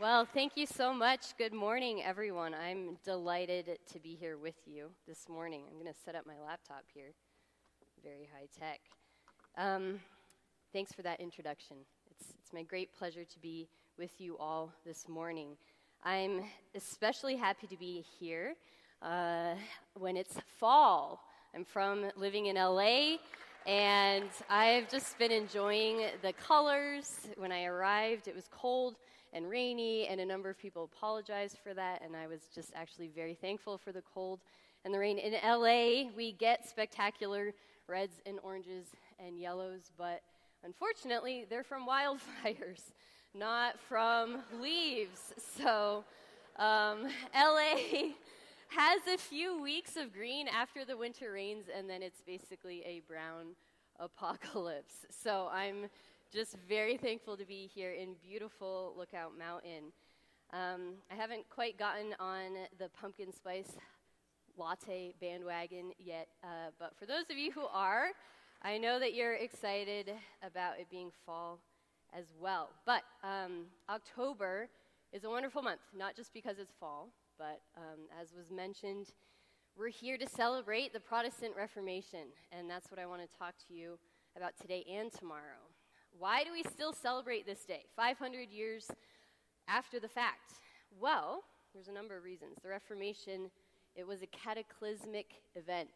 Well, thank you so much. Good morning, everyone. I'm delighted to be here with you this morning. I'm going to set up my laptop here, very high tech. Um, thanks for that introduction. It's, it's my great pleasure to be with you all this morning. I'm especially happy to be here uh, when it's fall. I'm from living in LA, and I've just been enjoying the colors. When I arrived, it was cold and rainy, and a number of people apologized for that, and I was just actually very thankful for the cold and the rain. In LA, we get spectacular reds and oranges and yellows, but unfortunately, they're from wildfires, not from leaves. So, um, LA has a few weeks of green after the winter rains, and then it's basically a brown apocalypse. So, I'm just very thankful to be here in beautiful Lookout Mountain. Um, I haven't quite gotten on the pumpkin spice latte bandwagon yet, uh, but for those of you who are, I know that you're excited about it being fall as well. But um, October is a wonderful month, not just because it's fall, but um, as was mentioned, we're here to celebrate the Protestant Reformation, and that's what I want to talk to you about today and tomorrow. Why do we still celebrate this day, 500 years after the fact? Well, there's a number of reasons. The Reformation, it was a cataclysmic event.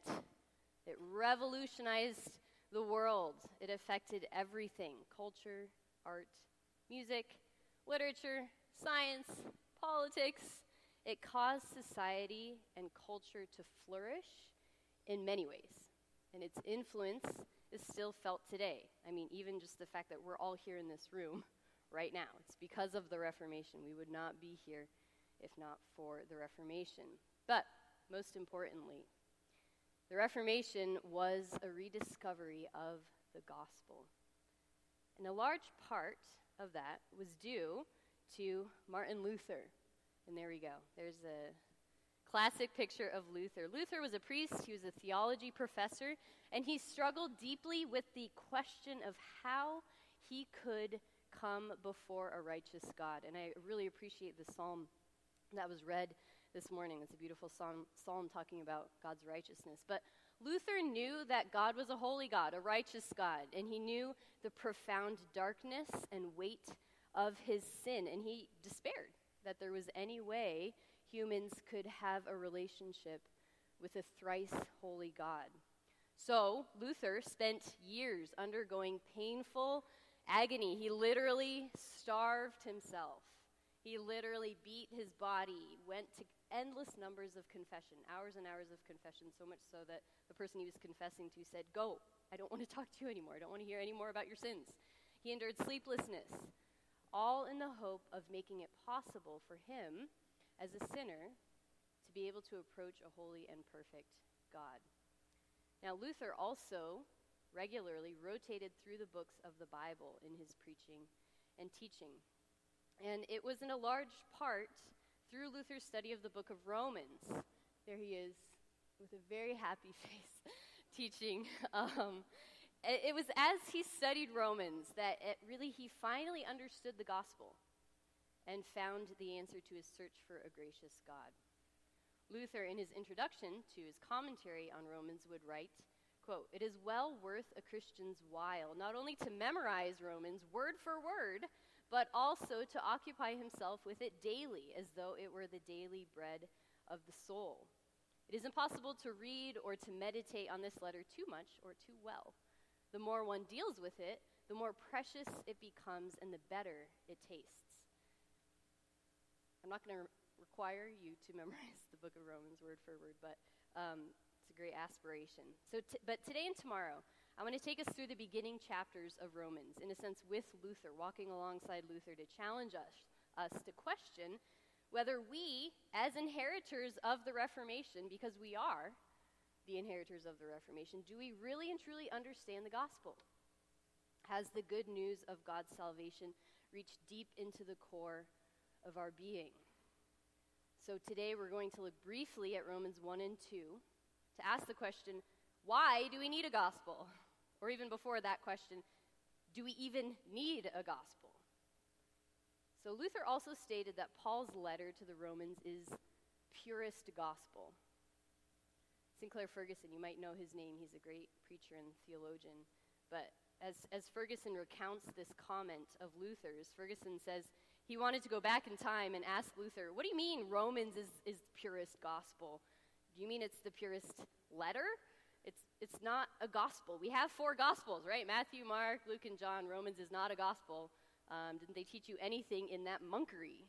It revolutionized the world. It affected everything culture, art, music, literature, science, politics. It caused society and culture to flourish in many ways. And its influence is still felt today. I mean, even just the fact that we're all here in this room right now, it's because of the Reformation. We would not be here if not for the Reformation. But most importantly, the Reformation was a rediscovery of the gospel. And a large part of that was due to Martin Luther. And there we go. There's a classic picture of Luther. Luther was a priest, he was a theology professor, and he struggled deeply with the question of how he could come before a righteous God. And I really appreciate the psalm that was read this morning. It's a beautiful psalm, psalm talking about God's righteousness. But Luther knew that God was a holy God, a righteous God, and he knew the profound darkness and weight of his sin, and he despaired that there was any way humans could have a relationship with a thrice holy God. So, Luther spent years undergoing painful agony. He literally starved himself. He literally beat his body, went to endless numbers of confession, hours and hours of confession, so much so that the person he was confessing to said, Go, I don't want to talk to you anymore. I don't want to hear any more about your sins. He endured sleeplessness, all in the hope of making it possible for him as a sinner to be able to approach a holy and perfect God. Now, Luther also regularly rotated through the books of the Bible in his preaching and teaching. And it was in a large part through Luther's study of the book of Romans. There he is with a very happy face teaching. Um, it, was as he studied Romans that it really he finally understood the gospel and found the answer to his search for a gracious God. Luther, in his introduction to his commentary on Romans, would write, quote, It is well worth a Christian's while not only to memorize Romans word for word, but also to occupy himself with it daily, as though it were the daily bread of the soul. It is impossible to read or to meditate on this letter too much or too well. The more one deals with it, the more precious it becomes and the better it tastes. I'm not going to re- require you to memorize the book of Romans word for word, but um, it's a great aspiration. So, t- but today and tomorrow, I want to take us through the beginning chapters of Romans, in a sense, with Luther, walking alongside Luther to challenge us, us to question whether we, as inheritors of the Reformation, because we are the inheritors of the Reformation, do we really and truly understand the gospel? Has the good news of God's salvation reached deep into the core of our being. So today we're going to look briefly at Romans 1 and 2 to ask the question why do we need a gospel? Or even before that question, do we even need a gospel? So Luther also stated that Paul's letter to the Romans is purest gospel. Sinclair Ferguson, you might know his name, he's a great preacher and theologian. But as, as Ferguson recounts this comment of Luther's, Ferguson says he wanted to go back in time and ask Luther, What do you mean Romans is, is purest gospel? Do you mean it's the purest letter? It's, it's not a gospel. We have four gospels, right? Matthew, Mark, Luke, and John. Romans is not a gospel. Um, didn't they teach you anything in that monkery?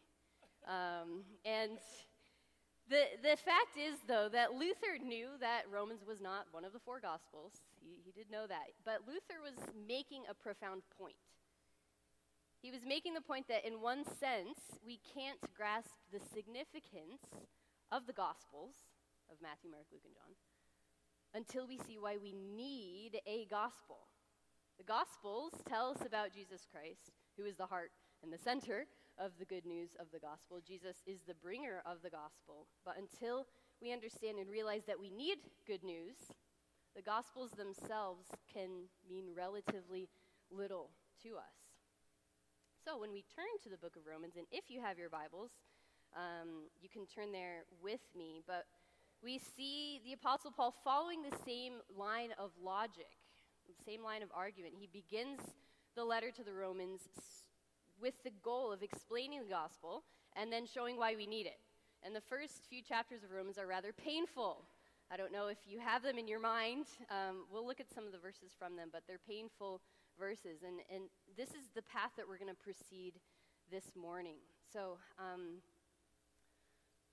Um, and the, the fact is, though, that Luther knew that Romans was not one of the four Gospels. He, he did know that. But Luther was making a profound point. He was making the point that, in one sense, we can't grasp the significance of the Gospels of Matthew, Mark, Luke, and John until we see why we need a gospel. The Gospels tell us about Jesus Christ, who is the heart and the center of the good news of the gospel. Jesus is the bringer of the gospel. But until we understand and realize that we need good news, the gospels themselves can mean relatively little to us. So when we turn to the book of Romans, and if you have your Bibles, um, you can turn there with me, but we see the Apostle Paul following the same line of logic, the same line of argument. He begins the letter to the Romans with the goal of explaining the gospel and then showing why we need it. And the first few chapters of Romans are rather painful. I don't know if you have them in your mind. Um, we'll look at some of the verses from them, but they're painful verses. And, and this is the path that we're going to proceed this morning. So, um,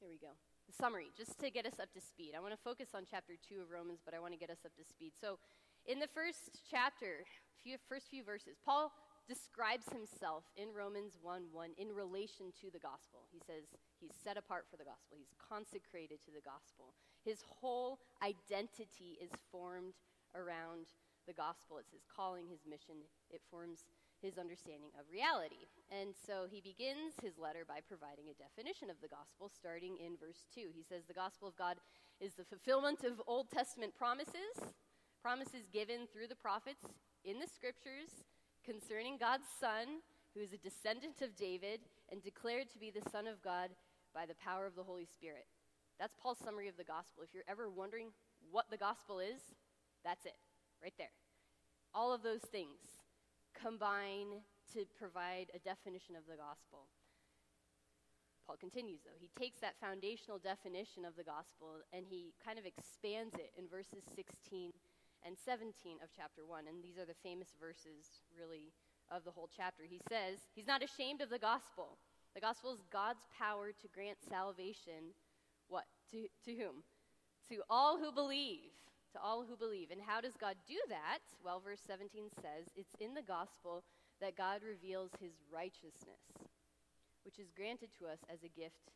here we go. The summary, just to get us up to speed. I want to focus on chapter 2 of Romans, but I want to get us up to speed. So, in the first chapter, few, first few verses, Paul describes himself in Romans 1 1 in relation to the gospel. He says he's set apart for the gospel, he's consecrated to the gospel. His whole identity is formed around the gospel. It's his calling, his mission, it forms his understanding of reality. And so he begins his letter by providing a definition of the gospel, starting in verse 2. He says, The gospel of God is the fulfillment of Old Testament promises, promises given through the prophets in the scriptures concerning God's Son, who is a descendant of David and declared to be the Son of God by the power of the Holy Spirit. That's Paul's summary of the gospel. If you're ever wondering what the gospel is, that's it, right there. All of those things combine to provide a definition of the gospel. Paul continues, though. He takes that foundational definition of the gospel and he kind of expands it in verses 16 and 17 of chapter 1. And these are the famous verses, really, of the whole chapter. He says, He's not ashamed of the gospel. The gospel is God's power to grant salvation. What? To, to whom? To all who believe. To all who believe. And how does God do that? Well, verse 17 says, It's in the gospel that God reveals his righteousness, which is granted to us as a gift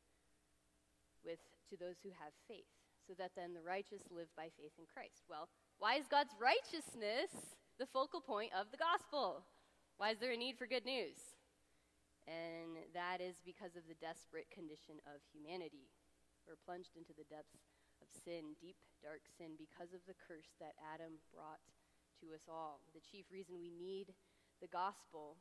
with to those who have faith, so that then the righteous live by faith in Christ. Well, why is God's righteousness the focal point of the gospel? Why is there a need for good news? And that is because of the desperate condition of humanity. We're plunged into the depths sin, deep, dark sin, because of the curse that Adam brought to us all. The chief reason we need the gospel,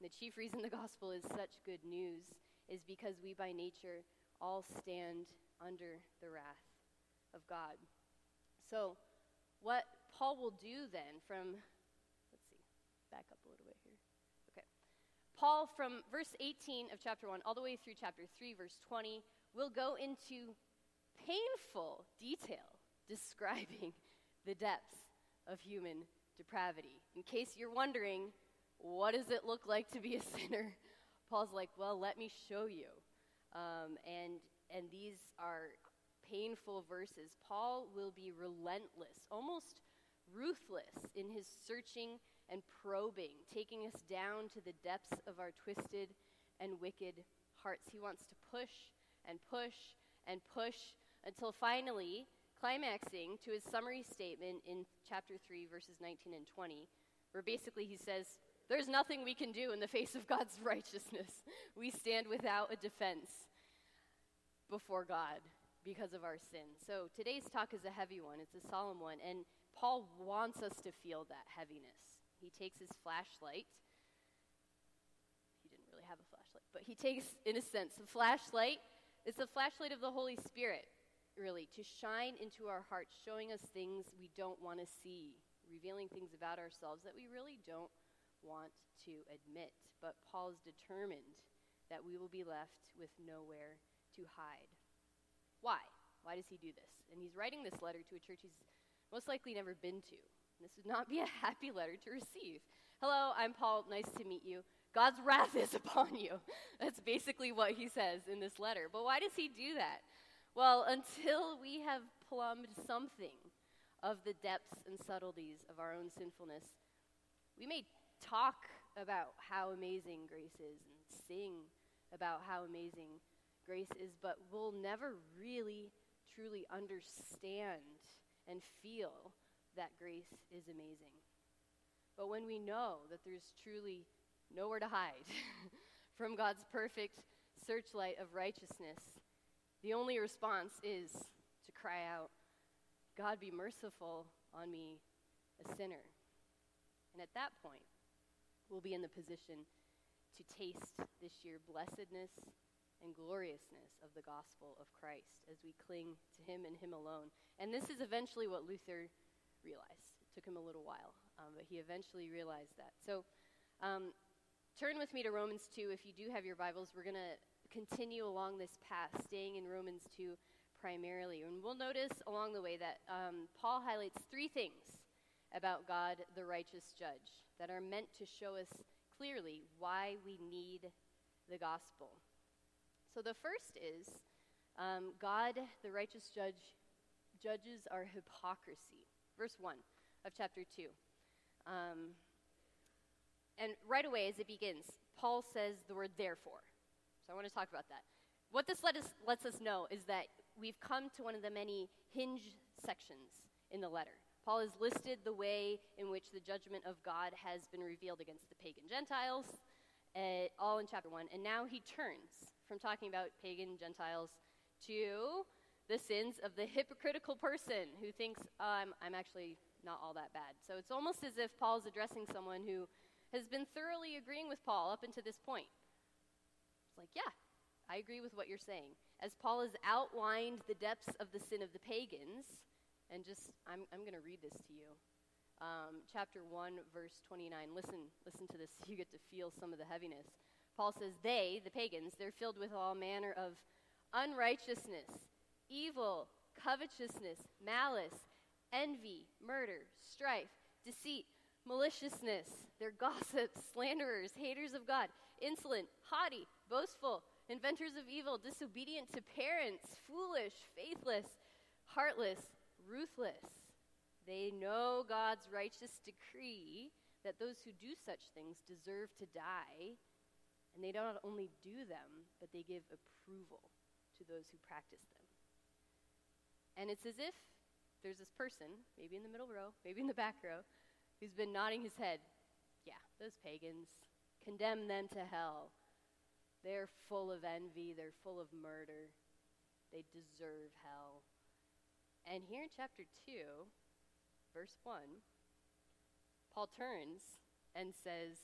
the chief reason the gospel is such good news, is because we by nature all stand under the wrath of God. So, what Paul will do then from, let's see, back up a little bit here. Okay. Paul, from verse 18 of chapter 1 all the way through chapter 3, verse 20, will go into painful detail describing the depths of human depravity. In case you're wondering, what does it look like to be a sinner? Paul's like, well, let me show you. Um, and, and these are painful verses, Paul will be relentless, almost ruthless in his searching and probing, taking us down to the depths of our twisted and wicked hearts. He wants to push and push and push until finally climaxing to his summary statement in chapter 3, verses 19 and 20, where basically he says, There's nothing we can do in the face of God's righteousness. We stand without a defense before God because of our sin. So today's talk is a heavy one, it's a solemn one, and Paul wants us to feel that heaviness. He takes his flashlight. He didn't really have a flashlight, but he takes, in a sense, a flashlight. It's the flashlight of the Holy Spirit, really, to shine into our hearts, showing us things we don't want to see, revealing things about ourselves that we really don't want to admit. But Paul's determined that we will be left with nowhere to hide. Why? Why does he do this? And he's writing this letter to a church he's most likely never been to. This would not be a happy letter to receive. Hello, I'm Paul. Nice to meet you. God's wrath is upon you. That's basically what he says in this letter. But why does he do that? Well, until we have plumbed something of the depths and subtleties of our own sinfulness, we may talk about how amazing grace is and sing about how amazing grace is, but we'll never really, truly understand and feel that grace is amazing. But when we know that there's truly nowhere to hide from God's perfect searchlight of righteousness, the only response is to cry out, God be merciful on me, a sinner. And at that point, we'll be in the position to taste this year blessedness and gloriousness of the gospel of Christ as we cling to Him and Him alone. And this is eventually what Luther realized. It took him a little while, um, but he eventually realized that. So um, turn with me to Romans 2. If you do have your Bibles, we're going to continue along this path, staying in Romans 2 primarily. And we'll notice along the way that um, Paul highlights three things about God, the righteous judge, that are meant to show us clearly why we need the gospel. So the first is um, God, the righteous judge, judges our hypocrisy. Verse 1 of chapter 2. Um, and right away, as it begins, Paul says the word therefore. So I want to talk about that. What this let us, lets us know is that we've come to one of the many hinge sections in the letter. Paul has listed the way in which the judgment of God has been revealed against the pagan Gentiles, uh, all in chapter 1. And now he turns from talking about pagan Gentiles to the sins of the hypocritical person who thinks, oh, I'm, I'm actually not all that bad. So it's almost as if Paul's addressing someone who has been thoroughly agreeing with Paul up until this point. It's like, yeah, I agree with what you're saying. As Paul has outlined the depths of the sin of the pagans, and just, I'm, I'm going to read this to you. Um, chapter 1, verse 29. Listen, listen to this. You get to feel some of the heaviness. Paul says, They, the pagans, they're filled with all manner of unrighteousness, evil, covetousness, malice, envy, murder, strife, deceit, maliciousness. They're gossips, slanderers, haters of God, insolent, haughty, boastful, inventors of evil, disobedient to parents, foolish, faithless, heartless ruthless. They know God's righteous decree that those who do such things deserve to die, and they don't only do them, but they give approval to those who practice them. And it's as if there's this person, maybe in the middle row, maybe in the back row, who's been nodding his head. Yeah, those pagans, condemn them to hell. They're full of envy, they're full of murder. They deserve hell. And here in chapter 2, verse 1, Paul turns and says,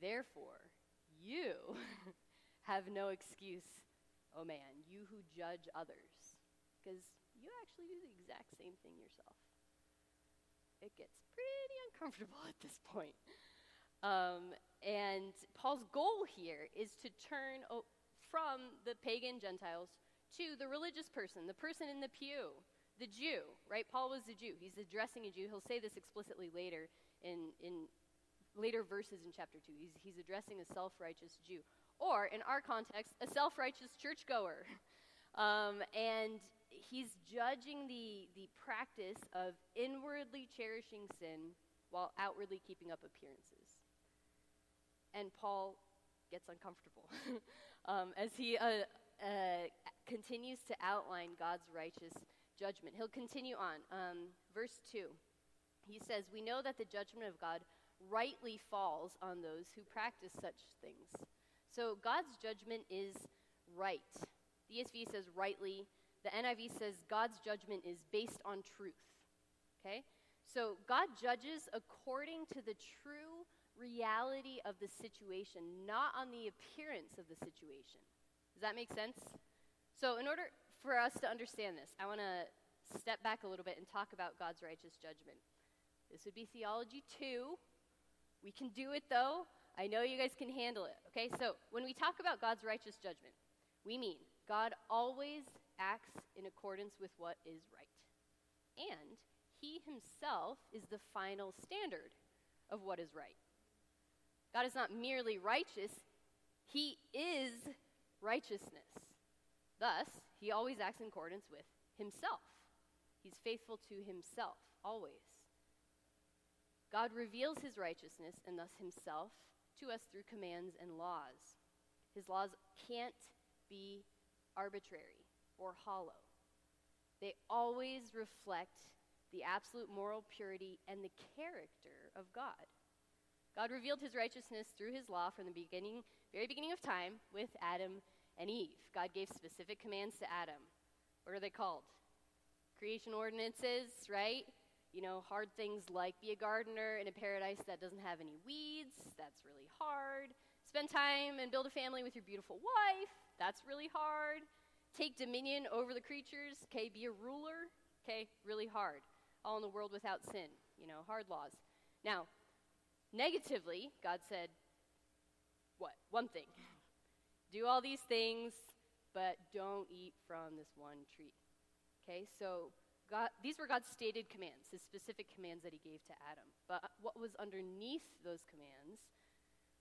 Therefore, you have no excuse, oh man, you who judge others, because you actually do the exact same thing yourself. It gets pretty uncomfortable at this point. Um, and Paul's goal here is to turn o- from the pagan Gentiles to the religious person, the person in the pew, the Jew, right? Paul was a Jew. He's addressing a Jew. He'll say this explicitly later in, in later verses in chapter 2. He's, he's addressing a self righteous Jew. Or, in our context, a self righteous churchgoer. Um, and he's judging the, the practice of inwardly cherishing sin while outwardly keeping up appearances. And Paul gets uncomfortable um, as he uh, uh, continues to outline God's righteous judgment. He'll continue on. Um, verse 2. He says, We know that the judgment of God rightly falls on those who practice such things. So God's judgment is right. The ESV says rightly. The NIV says God's judgment is based on truth. Okay? So God judges according to the true reality of the situation, not on the appearance of the situation. Does that make sense? So, in order for us to understand this, I want to step back a little bit and talk about God's righteous judgment. This would be theology two. We can do it though. I know you guys can handle it. Okay, so when we talk about God's righteous judgment, we mean God always acts in accordance with what is right. And he himself is the final standard of what is right. God is not merely righteous, he is righteousness. Thus, he always acts in accordance with himself. He's faithful to himself, always. God reveals his righteousness and thus himself to us through commands and laws. His laws can't be arbitrary or hollow, they always reflect the absolute moral purity and the character of God. God revealed his righteousness through his law from the beginning, very beginning of time with Adam and Eve. God gave specific commands to Adam. What are they called? Creation ordinances, right? You know, hard things like be a gardener in a paradise that doesn't have any weeds. That's really hard. Spend time and build a family with your beautiful wife. That's really hard. Take dominion over the creatures. Okay, be a ruler. Okay, really hard. All in the world without sin. You know, hard laws. Now, negatively, God said, what? One thing. Do all these things, but don't eat from this one tree. Okay, so God, these were God's stated commands, his specific commands that he gave to Adam. But what was underneath those commands,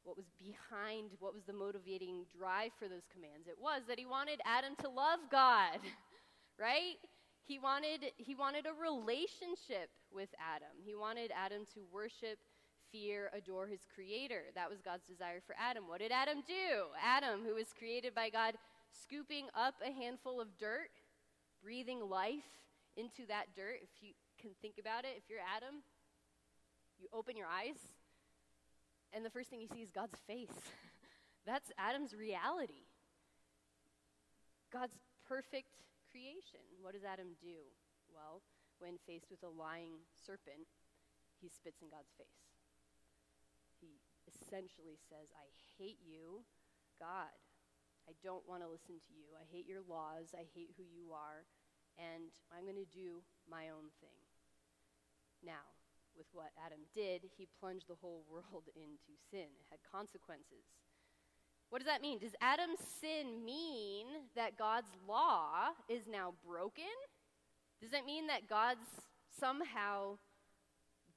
what was behind, what was the motivating drive for those commands? It was that he wanted Adam to love God, right? He wanted, he wanted a relationship with Adam. He wanted Adam to worship, fear, adore his creator. That was God's desire for Adam. What did Adam do? Adam, who was created by God, scooping up a handful of dirt, breathing life into that dirt, if you can think about it, if you're Adam, you open your eyes, and the first thing you see is God's face. That's Adam's reality. God's perfect creation. What does Adam do? Well, when faced with a lying serpent, he spits in God's face. He essentially says, I hate you, God. I don't want to listen to you. I hate your laws. I hate who you are and I'm going to do my own thing. Now, with what Adam did, he plunged the whole world into sin. It had consequences. What does that mean? Does Adam's sin mean that God's law is now broken? Does it mean that God's somehow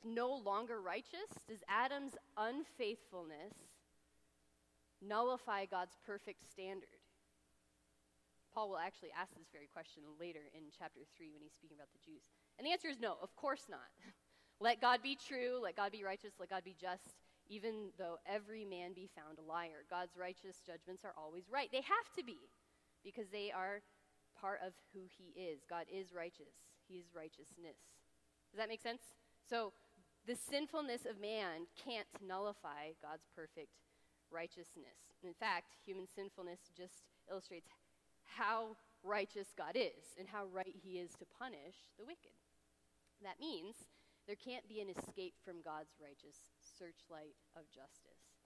no longer righteous? Does Adam's unfaithfulness nullify God's perfect standard? Paul will actually ask this very question later in chapter 3 when he's speaking about the Jews. And the answer is no, of course not. let God be true, let God be righteous, let God be just, even though every man be found a liar. God's righteous judgments are always right. They have to be, because they are part of who he is. God is righteous, he is righteousness. Does that make sense? So, the sinfulness of man can't nullify God's perfect righteousness. In fact, human sinfulness just illustrates how righteous God is and how right he is to punish the wicked. That means there can't be an escape from God's righteous searchlight of justice.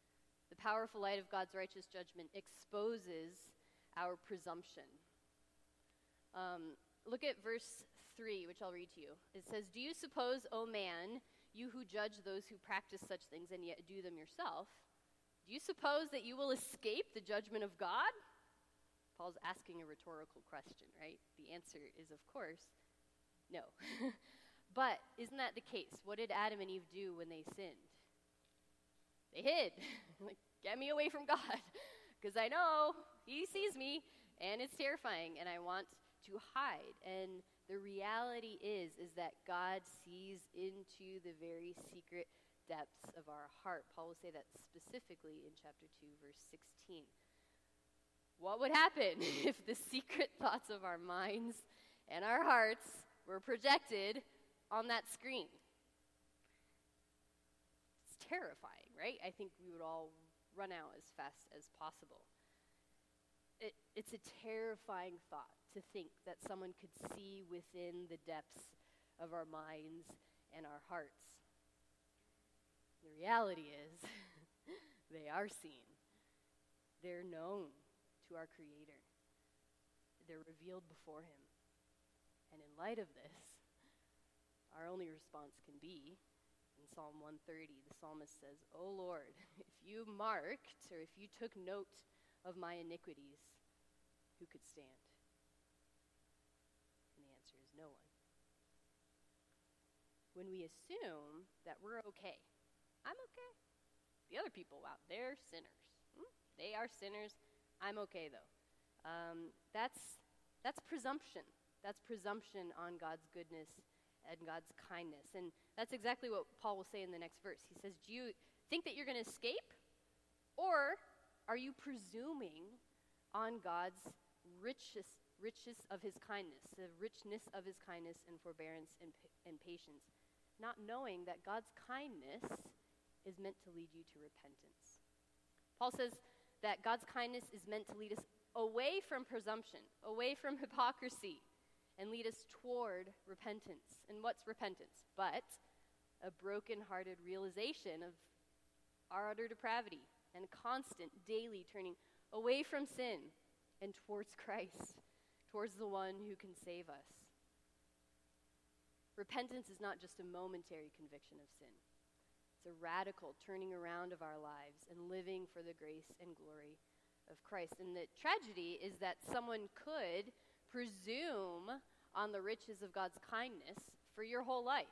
The powerful light of God's righteous judgment exposes our presumption. Um, look at verse 3, which I'll read to you. It says, Do you suppose, O man, you who judge those who practice such things and yet do them yourself, do you suppose that you will escape the judgment of God? Paul's asking a rhetorical question, right? The answer is, of course, no. but isn't that the case? What did Adam and Eve do when they sinned? They hid. like, get me away from God. Because I know He sees me, and it's terrifying, and I want to hide. And the reality is, is that God sees into the very secret depths of our heart. Paul will say that specifically in chapter 2, verse 16 what would happen if the secret thoughts of our minds and our hearts were projected on that screen? It's terrifying, right? I think we would all run out as fast as possible. It, it's a terrifying thought to think that someone could see within the depths of our minds and our hearts. The reality is, they are seen. They're known to our Creator. They're revealed before Him. And in light of this, our only response can be in Psalm 130, the psalmist says, O Lord, if you marked or if you took note of my iniquities, who could stand? And the answer is no one. When we assume that we're okay, I'm okay. The other people, wow, they're sinners. Hmm? They are sinners. I'm okay though. Um, that's that's presumption. That's presumption on God's goodness and God's kindness. And that's exactly what Paul will say in the next verse. He says, Do you think that you're going to escape? Or are you presuming on God's richest, richest of his kindness, the richness of his kindness and forbearance and, and patience, not knowing that God's kindness is meant to lead you to repentance? Paul says that God's kindness is meant to lead us away from presumption, away from hypocrisy, and lead us toward repentance. And what's repentance? But a broken-hearted realization of our utter depravity and constant daily turning away from sin and towards Christ, towards the one who can save us. Repentance is not just a momentary conviction of sin. It's a radical turning around of our lives and living for the grace and glory of Christ. And the tragedy is that someone could presume on the riches of God's kindness for your whole life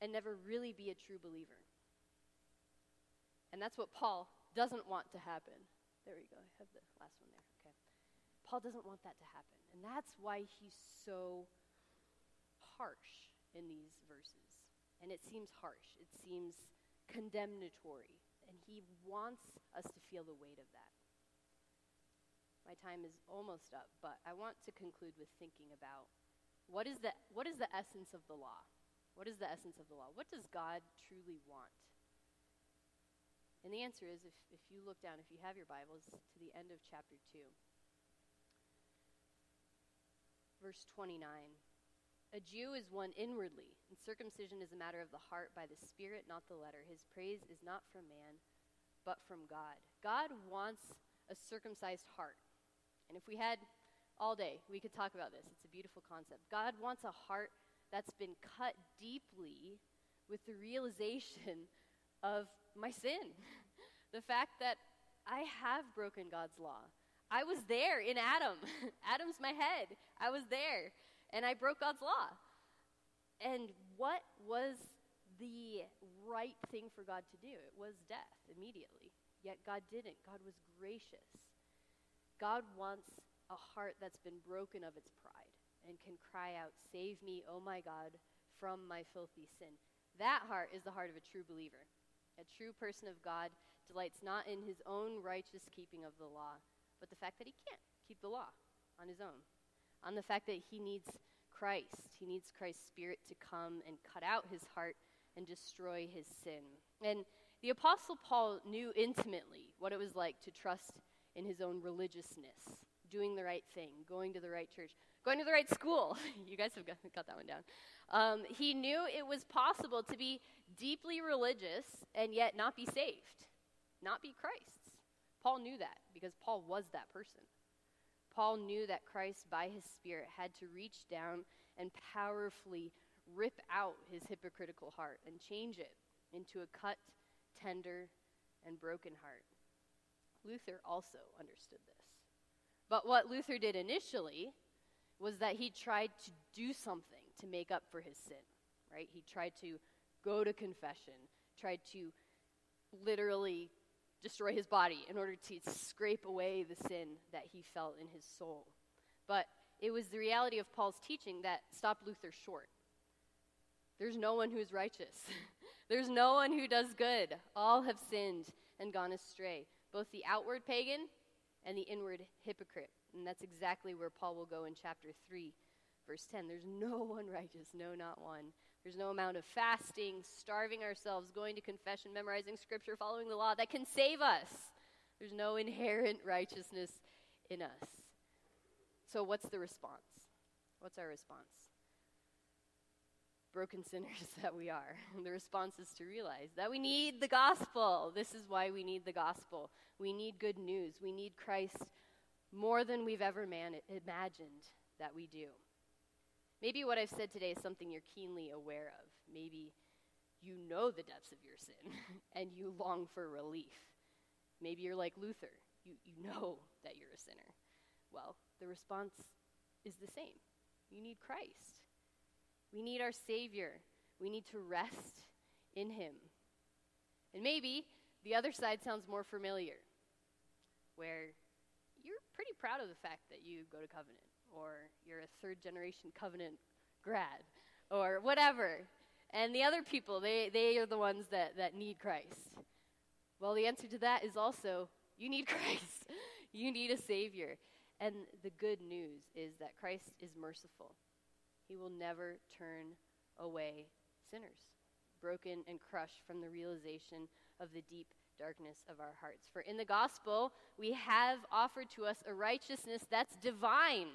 and never really be a true believer. And that's what Paul doesn't want to happen. There we go. I have the last one there. Okay. Paul doesn't want that to happen. And that's why he's so harsh in these verses. And it seems harsh, it seems condemnatory. And he wants us to feel the weight of that. My time is almost up, but I want to conclude with thinking about what is the, what is the essence of the law? What is the essence of the law? What does God truly want? And the answer is if, if you look down, if you have your Bibles, to the end of chapter 2, verse 29. A Jew is one inwardly, and circumcision is a matter of the heart by the Spirit, not the letter. His praise is not from man, but from God. God wants a circumcised heart. And if we had all day, we could talk about this. It's a beautiful concept. God wants a heart that's been cut deeply with the realization of my sin. the fact that I have broken God's law. I was there in Adam. Adam's my head. I was there. And I broke God's law. And what was the right thing for God to do? It was death immediately. Yet God didn't. God was gracious. God wants a heart that's been broken of its pride and can cry out, Save me, oh my God, from my filthy sin. That heart is the heart of a true believer. A true person of God delights not in his own righteous keeping of the law, but the fact that he can't keep the law on his own, on the fact that he needs Christ. He needs Christ's Spirit to come and cut out his heart and destroy his sin. And the Apostle Paul knew intimately what it was like to trust in his own religiousness, doing the right thing, going to the right church, going to the right school. you guys have got, that one down. Um, he knew it was possible to be deeply religious and yet not be saved, not be Christ's. Paul knew that because Paul was that person. Paul knew that Christ, by his Spirit, had to reach down and powerfully rip out his hypocritical heart and change it into a cut, tender, and broken heart. Luther also understood this. But what Luther did initially was that he tried to do something to make up for his sin, right? He tried to go to confession, tried to literally destroy his body in order to scrape away the sin that he felt in his soul. But it was the reality of Paul's teaching that stopped Luther short. There's no one who's righteous. There's no one who does good. All have sinned and gone astray both the outward pagan and the inward hypocrite. And that's exactly where Paul will go in chapter 3, verse 10. There's no one righteous, no, not one. There's no amount of fasting, starving ourselves, going to confession, memorizing scripture, following the law that can save us. There's no inherent righteousness in us. So, what's the response? What's our response? Broken sinners that we are. the response is to realize that we need the gospel. This is why we need the gospel. We need good news. We need Christ more than we've ever man- imagined that we do. Maybe what I've said today is something you're keenly aware of. Maybe you know the depths of your sin and you long for relief. Maybe you're like Luther. You, you know that you're a sinner. Well, the response is the same. You need Christ. We need our Savior. We need to rest in Him. And maybe the other side sounds more familiar, where you're pretty proud of the fact that you go to Covenant, or you're a third generation Covenant grad, or whatever. And the other people, they, they are the ones that, that need Christ. Well, the answer to that is also you need Christ. you need a Savior. And the good news is that Christ is merciful. He will never turn away sinners, broken and crushed from the realization of the deep darkness of our hearts. For in the gospel, we have offered to us a righteousness that's divine,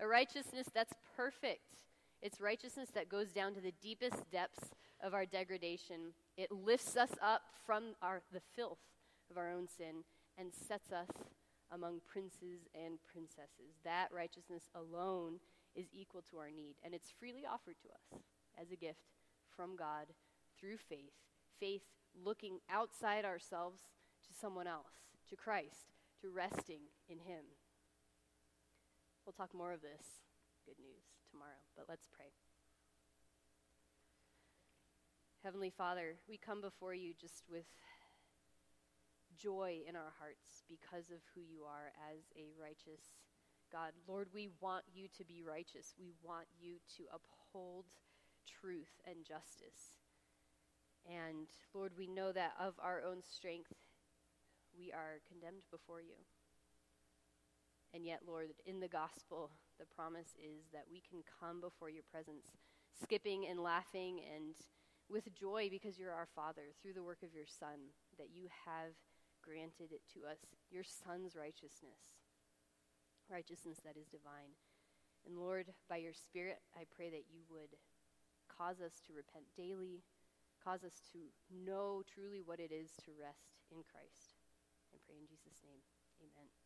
a righteousness that's perfect. It's righteousness that goes down to the deepest depths of our degradation. It lifts us up from our, the filth of our own sin and sets us among princes and princesses. That righteousness alone is equal to our need, and it's freely offered to us as a gift from God through faith. Faith looking outside ourselves to someone else, to Christ, to resting in Him. We'll talk more of this good news tomorrow, but let's pray. Heavenly Father, we come before you just with joy in our hearts because of who you are as a righteous God. Lord, we want you to be righteous. We want you to uphold truth and justice. And Lord, we know that of our own strength, we are condemned before you. And yet, Lord, in the gospel, the promise is that we can come before your presence, skipping and laughing and with joy because you're our Father through the work of your Son, that you have granted it to us, your Son's righteousness, righteousness that is divine. And Lord, by your Spirit, I pray that you would cause us to repent daily, cause us to know truly what it is to rest in Christ. I pray in Jesus' name. Amen.